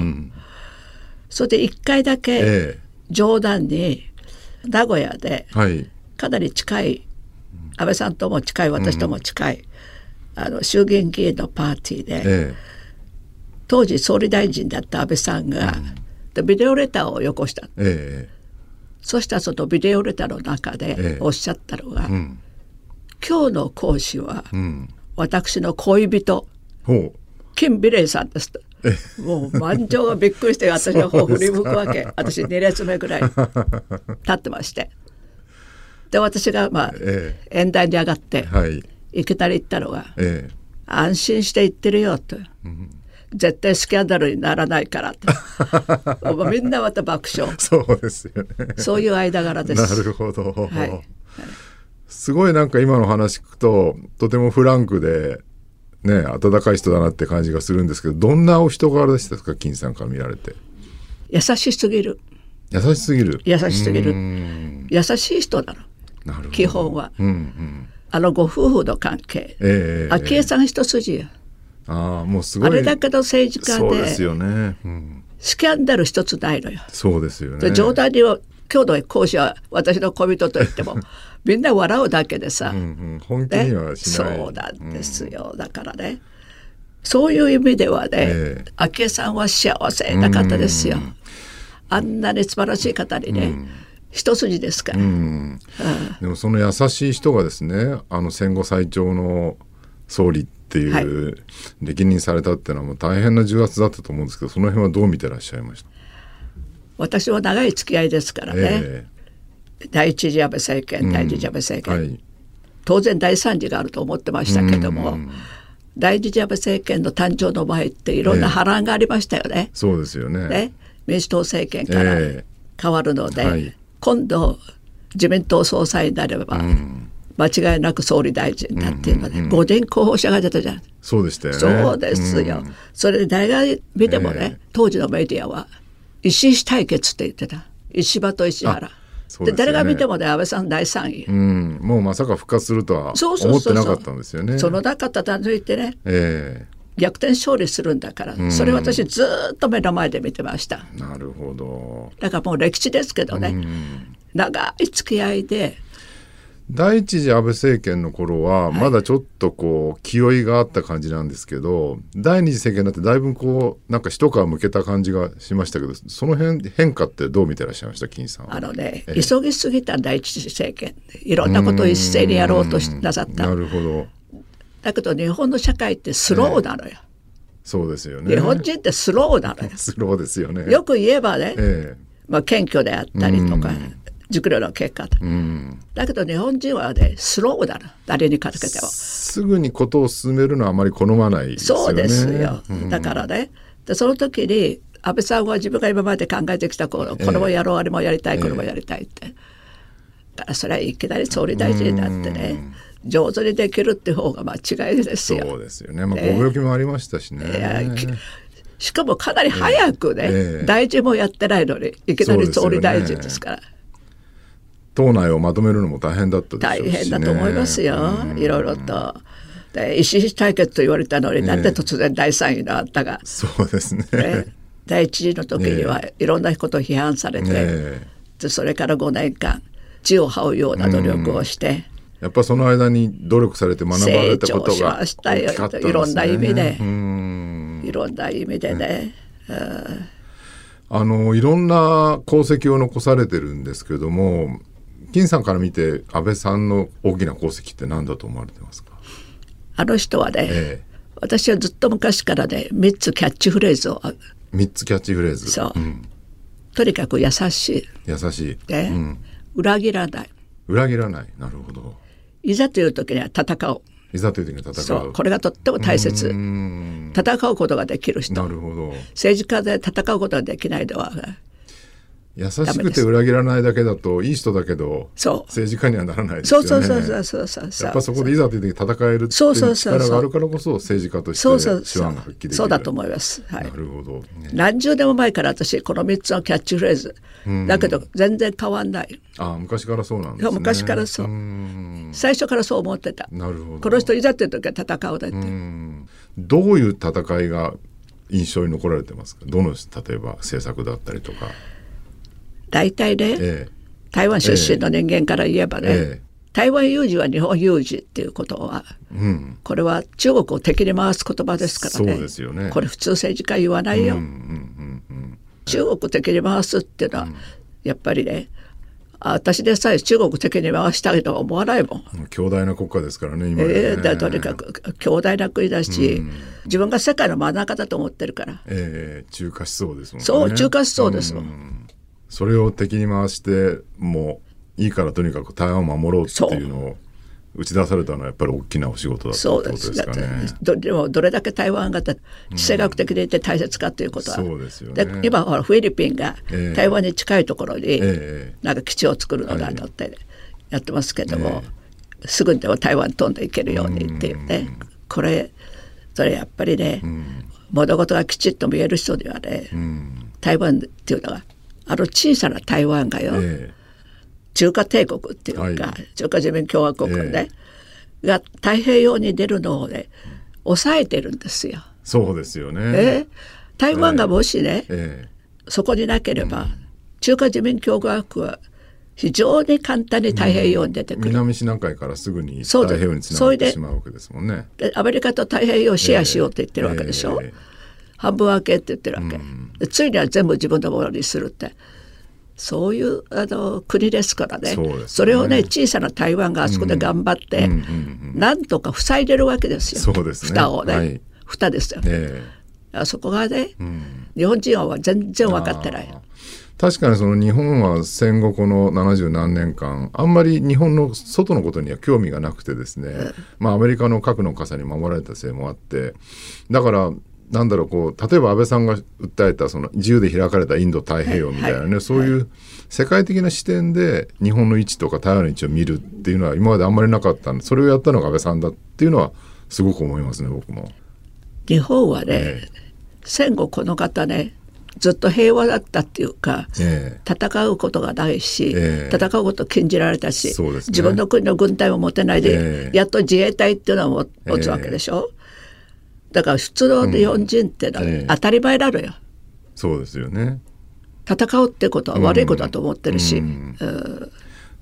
それで一回だけ冗談に名古屋でかなり近い安倍さんとも近い私とも近い、あの衆議院議員のパーティーで、え、当時総理大臣だった安倍さんが、うん、ビデオレターをよこした。えそしたらそのビデオレターの中でおっしゃったのが、ええうん、今日の講師は、私の恋人、金美玲さんですと。もう満場がびっくりして私の方振り向くわけ。私2列目ぐらい立ってまして。で私がまあ、ええ、演台に上がって、はい、いきなり言ったのが、ええ「安心して言ってるよ」と。うん絶対スキャンダルにならないからって。みんなまた爆笑。そうですよね。そういう間柄です。なるほど、はい、すごいなんか今の話聞くととてもフランクでね温かい人だなって感じがするんですけどどんなお人柄でしたか？金さんから見られて。優しすぎる。優しすぎる？優しすぎる。優しい人なの。なる基本は、うんうん、あのご夫婦の関係、えー、昭恵さん一筋やああもうすごい。あれだけど政治家でそうですよね、うん、スキャンダル一つないのよ。そうですよね。冗談には今日の講師は私の恋人と言っても みんな笑うだけでさ、うんうん、本気にはしない、ね、そうなんですよ、うん、だからねそういう意味ではね、えー、昭恵さんは幸せな方ですよ、あんなに素晴らしい方にね、一筋ですから、でもその優しい人がですねあの戦後最長の総理っていう、はい、歴任されたっていうのはもう大変な重圧だったと思うんですけどその辺はどう見てらっしゃいました？私は長い付き合いですからね、えー、第一次安倍政権、第二次安倍政権、はい、当然第三次があると思ってましたけども、第二次安倍政権の誕生の前っていろんな波乱がありましたよね。えー、そうですよね。ね。民主党政権から変わるので、はい、今度自民党総裁になれば、間違いなく総理大臣だっていうので、うんうん、5人候補者が出たじゃん。そうでしたよね。そうですよ。うん、それで誰が見てもね、えー、当時のメディアは石石対決って言ってた。石破と石原。で、ね、誰が見てもね安倍さん第3位、うん、もうまさか復活するとは思ってなかったんですよね。その中叩いてね、えー、逆転勝利するんだから、うん、それ私ずっと目の前で見てました。なるほど。だからもう歴史ですけどね、うん、長い付き合いで第一次安倍政権の頃はまだちょっとこう気負いがあった感じなんですけど、はい、第二次政権になってだいぶこうなんか一皮向けた感じがしましたけどその辺変化ってどう見てらっしゃいました？金さんあのね、ええ、急ぎすぎた第一次政権いろんなことを一斉にやろうとなさった。なるほど。だけど日本の社会ってスローなのよ、え、そうですよね。日本人ってスローなのよ。スローですよね。よく言えばね、まあ、謙虚であったりとか、熟慮の結果と、うん、だけど日本人はねスローだな。誰にかけてはすぐにことを進めるのはあまり好まないですよね。そうですよ、うん、だからね。でその時に安倍さんは自分が今まで考えてきたこのこれもやろう、あれもやりたいこれもやりたいって、だからそれはいきなり総理大臣になってね、上手にできるって方が間違いですよ。そうですよね。まあ、ご病気もありましたしね。しかもかなり早くね、えー、大臣もやってないのにいきなり総理大臣ですから。党内をまとめるのも大変だったでしょうし、ね、大変だと思いますよ、いろいろと。で石井対決と言われたのに、なんで突然第3位のあったが、そうですね。ね。第一次の時にはいろんなことを批判されて、ね、でそれから5年間地を這うような努力をして。やっぱその間に努力されて学ばれたことが大きかったですね。いろんな意味で、いろんな意味でね。あのいろんな功績を残されてるんですけども金さんから見て安倍さんの大きな功績って何だと思われてますか？あの人はね、ええ、私はずっと昔からね3つキャッチフレーズを3つキャッチフレーズ。そう、うん、とにかく優しい。優しい、ね、うん、裏切らない。裏切らない。なるほど。いざという時には戦う。いざという時には戦う。これがとっても大切。戦うことができる人。なるほど。政治家で戦うことができないのは優しくて裏切らないだけだといい人だけど政治家にはならないですよね。そうそうそうそうそうそうやっぱそこでいざという時戦えるっていう力があるからこそ政治家として手腕が発揮できるそうだと思います。はい、なるほど、ね、何十年も前から私この3つのキャッチフレーズ、だけど全然変わんない。あ昔からそうなんですね。昔からそう。最初からそう思ってた。なるほど。この人いざという時は戦うだって。どういう戦いが印象に残られてますか？どの例えば政策だったりとか。大体ね、ええ、台湾出身の人間から言えばね、え、台湾有事は日本有事っていうことは、うん、これは中国を敵に回す言葉ですからねそうですよねこれ普通政治家言わないよ、うんうんうんうん、中国を敵に回すっていうのは、うん、やっぱりね私でさえ中国的に回したいとは思わないもん。強大な国家ですからね、今ね。ええー、とにかく強大な国だし、うん、自分が世界の真ん中だと思ってるから。ええー、中華思想ですもんね。そう、中華思想ですもん。うん、それを敵に回して、もういいからとにかく台湾を守ろうっていうのを打ち出されたのはやっぱり大きなお仕事だったってことですかね。でもどれだけ台湾が地政学的でいて大切かということは、うん、そうですよね、今ほらフィリピンが台湾に近いところになんか基地を作るのだとってやってますけども、すぐにでも台湾飛んでいけるようにっていうね、これそれやっぱりね、物事がきちっと見える人にはね、台湾っていうのはあの小さな台湾がよ、中華帝国っていうか、はい、中華人民共和国ね、えー、が太平洋に出るのをね抑えてるんですよ。そうですよね。えー、台湾がもしね、えー、そこになければ、うん、中華人民共和国は非常に簡単に太平洋に出てくる、うん、南シナ海からすぐに太平洋につながってしまうわけですもんね。でアメリカと太平洋をシェアしようって言ってるわけでしょ、えーえ。ー、半分分けって言ってるわけ、うん、ついには全部自分のものにするって。そういうあの国ですからね、ね、それをね小さな台湾があそこで頑張って、うん、なんとか塞いでるわけですよ。そうです、ね、蓋をね、はい、蓋ですよ、え。ー、あそこがね、うん、日本人は全然分かってない。確かにその日本は戦後この70何年間あんまり日本の外のことには興味がなくてですね、うん、まあアメリカの核の傘に守られたせいもあって。だからなんだろうこう例えば安倍さんが訴えたその自由で開かれたインド太平洋みたいなね、はい。はい、そういう世界的な視点で日本の位置とか台湾の位置を見るっていうのは今まであんまりなかったんでそれをやったのが安倍さんだっていうのはすごく思いますね僕も。日本はね、えー、戦後この方ねずっと平和だったっていうか、えー、戦うことがないし、えー、戦うこと禁じられたし、ね、自分の国の軍隊も持てないで、やっと自衛隊っていうのを持つわけでしょ。だから普通の日本人ってのは当たり前なのよ、そうですよね。戦うってことは悪いことだと思ってるし、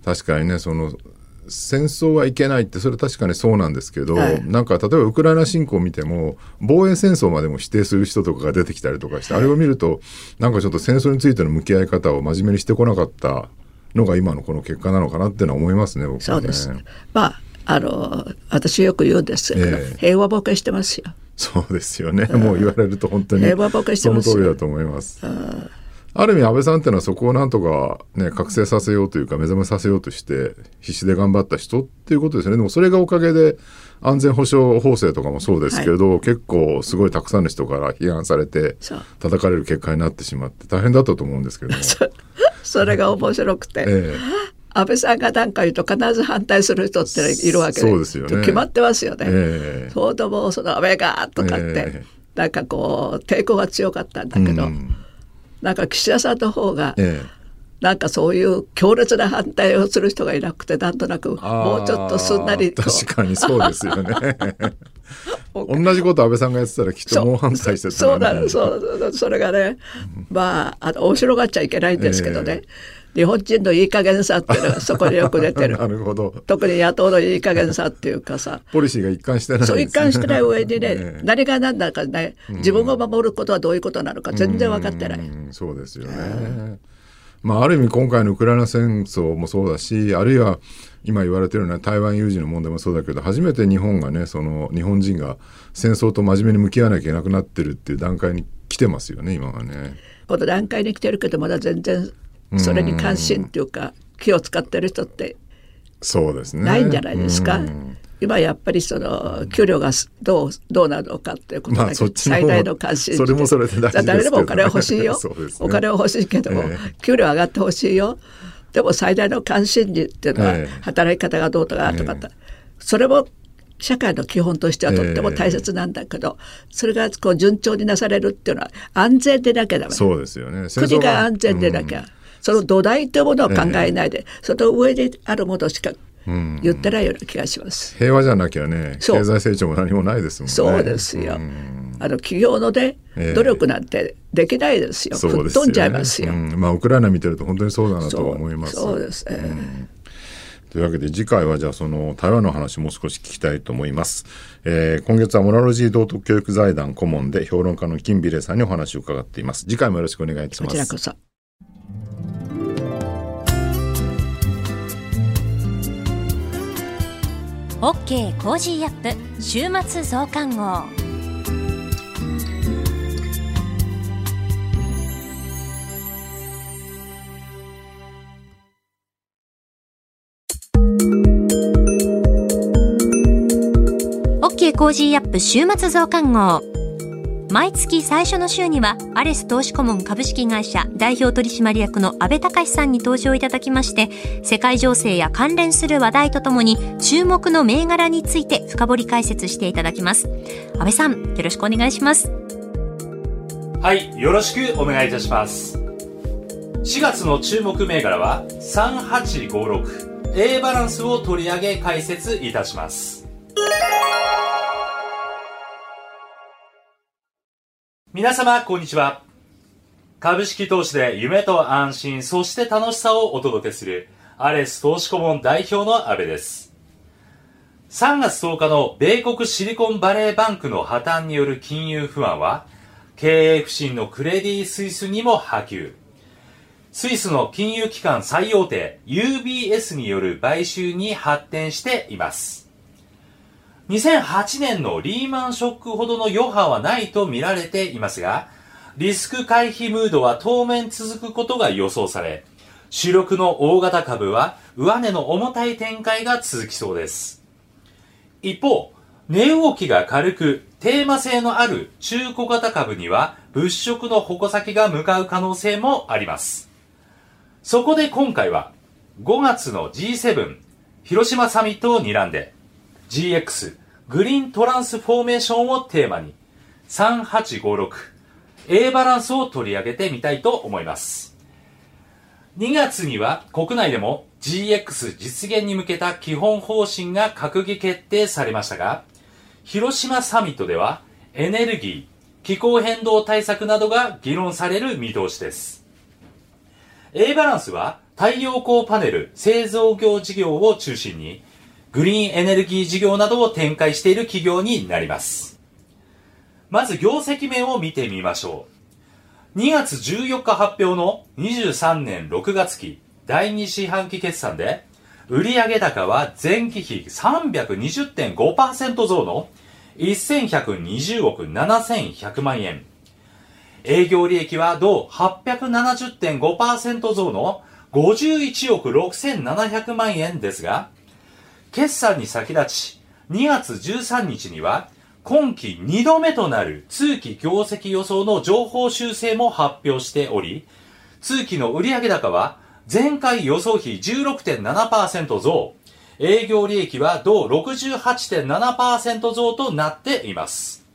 確かにねその戦争はいけないってそれ確かにそうなんですけど、はい、なんか例えばウクライナ侵攻を見ても防衛戦争までも否定する人とかが出てきたりとかして、はい、あれを見るとなんかちょっと戦争についての向き合い方を真面目にしてこなかったのが今のこの結果なのかなっていうのは思いますね僕はね。そうです。まああの私よく言うんですけど、えー、平和ボケしてますよ。そうですよね、もう言われると本当にその通りだと思います。ある意味安倍さんっていうのはそこをなんとかね覚醒させようというか目覚めさせようとして必死で頑張った人っていうことですよね。でもそれがおかげで安全保障法制とかもそうですけど、はい、結構すごいたくさんの人から批判されて叩かれる結果になってしまって大変だったと思うんですけど それが面白くて、ええ、安倍さんが何か言うと必ず反対する人っているわけでそうですよね。決まってますよね。えー、そうともその安倍がとかって、えー、なんかこう抵抗が強かったんだけど、うん、なんか岸田さんの方が、えー、なんかそういう強烈な反対をする人がいなくてなんとなくもうちょっとすんなりと確かにそうですよね。同じこと安倍さんがやってたらきっと猛反対してた、ね、そうだそうそれがねまああの面白がっちゃいけないんですけどね、えー日本人のいい加減さっていうのがそこによく出てる。なるほど。特に野党のいい加減さっていうかさ。ポリシーが一貫してない、ね、そう一貫してない上にね、ね何が何だかね自分を守ることはどういうことなのか全然分かってない。うそうですよね、まあ、ある意味今回のウクライナ戦争もそうだしあるいは今言われてるような台湾有事の問題もそうだけど初めて日本がねその日本人が戦争と真面目に向き合わなきゃいけなくなってるっていう段階に来てますよね今はね。この段階に来てるけどまだ全然それに関心っていうか気を使ってる人ってそうですね。ないんじゃないですか？今やっぱりその給料がどうどうなのかっていうことが最大の関心それもそれで誰でもお金は欲しいよ、ね、お金は欲しいけども、えー、給料上がってほしいよ。でも最大の関心事っていうのは、働き方がどうとかとか、えー、それも社会の基本としてはとっても大切なんだけど、えー、それがこう順調になされるっていうのは安全でなきゃダメ。そうですよね。国が安全でなきゃ、うんその土台というものを考えないで、えその上にあるものしか言ってないような気がします。平和じゃなきゃね経済成長も何もないですもんね。そうですよ。あの企業のね、努力なんてできないですよ。吹っ飛んじゃいますよ。まあウクライナ見てると本当にそうだなと思います。そうですね。というわけで次回はじゃあその台湾の話もう少し聞きたいと思います、えー、今月はモラロジー道徳教育財団顧問で評論家の金美玲さんにお話を伺っています次回もよろしくお願いします OK Cozy up 週末増刊号。 OK Cozy up 週末増刊号。毎月最初の週にはアレス投資顧問株式会社代表取締役の安倍隆さんに登場いただきまして世界情勢や関連する話題とともに注目の銘柄について深掘り解説していただきます。安倍さんよろしくお願いします。はいよろしくお願いいたします。4月の注目銘柄は 3856A バランスを取り上げ解説いたします。皆様、こんにちは。株式投資で夢と安心、そして楽しさをお届けする、アレス投資顧問代表の安部です。3月10日の米国シリコンバレーバンクの破綻による金融不安は、経営不振のクレディ・スイスにも波及。スイスの金融機関最大手 UBS による買収に発展しています。2008年のリーマンショックほどの余波はないと見られていますが、リスク回避ムードは当面続くことが予想され、主力の大型株は上値の重たい展開が続きそうです。一方、値動きが軽くテーマ性のある中古型株には物色の矛先が向かう可能性もあります。そこで今回は5月の G7 広島サミットを睨んで GX グリーントランスフォーメーションをテーマに 3856A バランスを取り上げてみたいと思います。2月には国内でも GX 実現に向けた基本方針が閣議決定されましたが、広島サミットではエネルギー、気候変動対策などが議論される見通しです。A バランスは太陽光パネル製造業事業を中心にグリーンエネルギー事業などを展開している企業になります。まず業績面を見てみましょう。2月14日発表の23年6月期第2四半期決算で、売上高は前期比320.5%増の1120億7100万円。営業利益は同870.5%増の51億6700万円ですが、決算に先立ち、2月13日には、今期2度目となる通期業績予想の情報修正も発表しており、通期の売上高は前回予想比16.7%増、営業利益は同68.7%増となっています。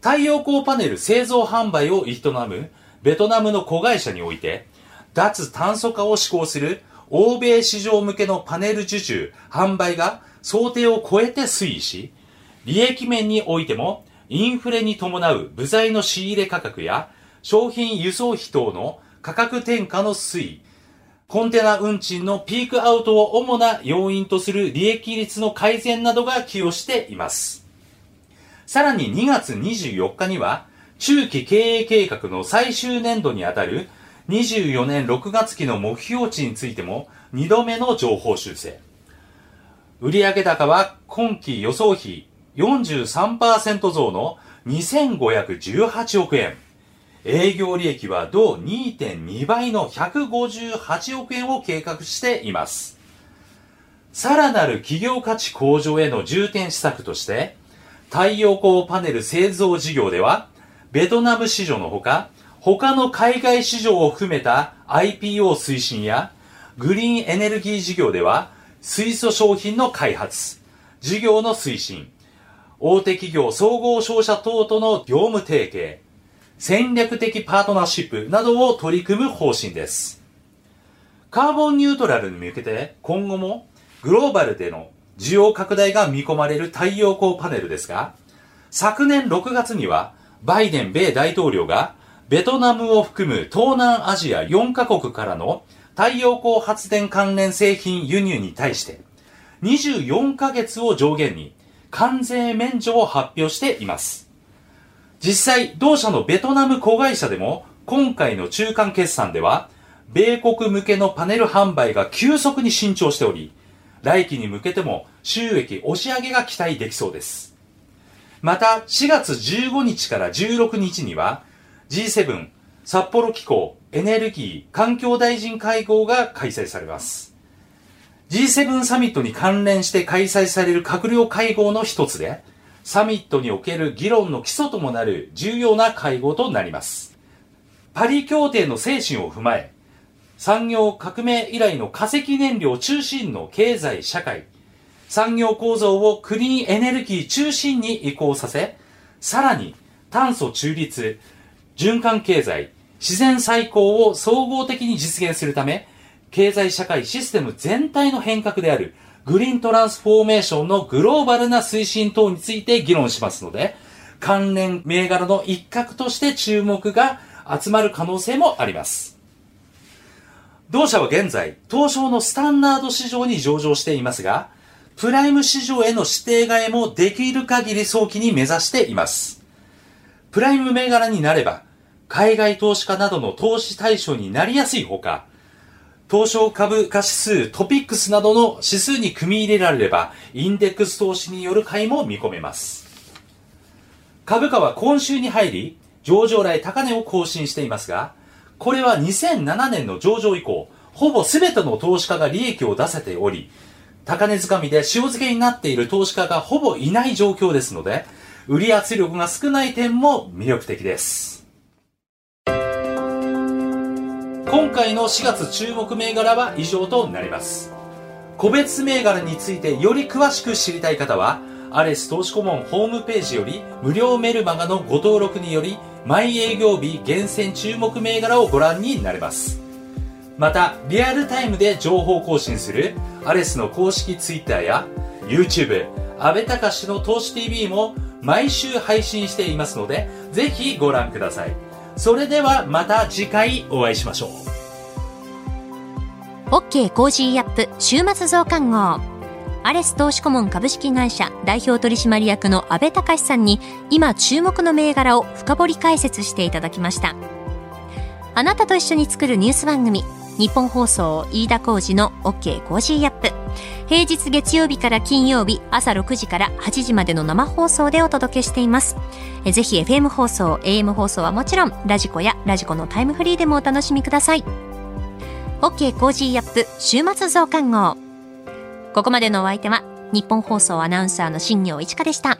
太陽光パネル製造販売を営むベトナムの子会社において、脱炭素化を施行する欧米市場向けのパネル受注、販売が想定を超えて推移し、利益面においても、インフレに伴う部材の仕入れ価格や、商品輸送費等の価格転嫁の推移、コンテナ運賃のピークアウトを主な要因とする利益率の改善などが寄与しています。さらに2月24日には、中期経営計画の最終年度にあたる24年6月期の目標値についても2度目の情報修正。売上高は今期予想比43%増の2518億円。営業利益は同2.2倍の158億円を計画しています。さらなる企業価値向上への重点施策として、太陽光パネル製造事業では、ベトナム市場のほか、他の海外市場を含めた IPO 推進やグリーンエネルギー事業では水素商品の開発、事業の推進、大手企業総合商社等との業務提携、戦略的パートナーシップなどを取り組む方針です。カーボンニュートラルに向けて今後もグローバルでの需要拡大が見込まれる太陽光パネルですが、昨年6月にはバイデン米大統領がベトナムを含む東南アジア4カ国からの太陽光発電関連製品輸入に対して24ヶ月を上限に関税免除を発表しています。実際、同社のベトナム子会社でも今回の中間決算では米国向けのパネル販売が急速に伸長しており、来期に向けても収益押し上げが期待できそうです。また、4月15日から16日には、G7 札幌機構エネルギー環境大臣会合が開催されます。G7 サミットに関連して開催される閣僚会合の一つで、サミットにおける議論の基礎ともなる重要な会合となります。パリ協定の精神を踏まえ、産業革命以来の化石燃料中心の経済社会、産業構造をクリーンエネルギー中心に移行させ、さらに炭素中立、循環経済、自然再興を総合的に実現するため、経済社会システム全体の変革であるグリーントランスフォーメーションのグローバルな推進等について議論しますので、関連銘柄の一角として注目が集まる可能性もあります。同社は現在、東証のスタンダード市場に上場していますが、プライム市場への指定替えもできる限り早期に目指しています。プライム銘柄になれば、海外投資家などの投資対象になりやすいほか、東証株価指数トピックスなどの指数に組み入れられれば、インデックス投資による買いも見込めます。株価は今週に入り、上場来高値を更新していますが、これは2007年の上場以降、ほぼ全ての投資家が利益を出せており、高値掴みで塩漬けになっている投資家がほぼいない状況ですので、売り圧力が少ない点も魅力的です。今回の4月注目銘柄は以上となります。個別銘柄についてより詳しく知りたい方は、アレス投資顧問ホームページより無料メルマガのご登録により、毎営業日厳選注目銘柄をご覧になれます。また、リアルタイムで情報更新するアレスの公式 Twitter や YouTube、安倍隆の投資 TV も毎週配信していますので、ぜひご覧ください。それではまた次回お会いしましょう。OK Cozy up 週末増刊号。アレス投資顧問株式会社代表取締役の安倍隆さんに今注目の銘柄を深掘り解説していただきました。あなたと一緒に作るニュース番組日本放送飯田浩二の OK コージーアップ平日月曜日から金曜日朝6時から8時までの生放送でお届けしています。ぜひ FM 放送 AM 放送はもちろん radiko や radiko のタイムフリーでもお楽しみください。OK コージーアップ週末増刊号。ここまでのお相手は日本放送アナウンサーの新業一花でした。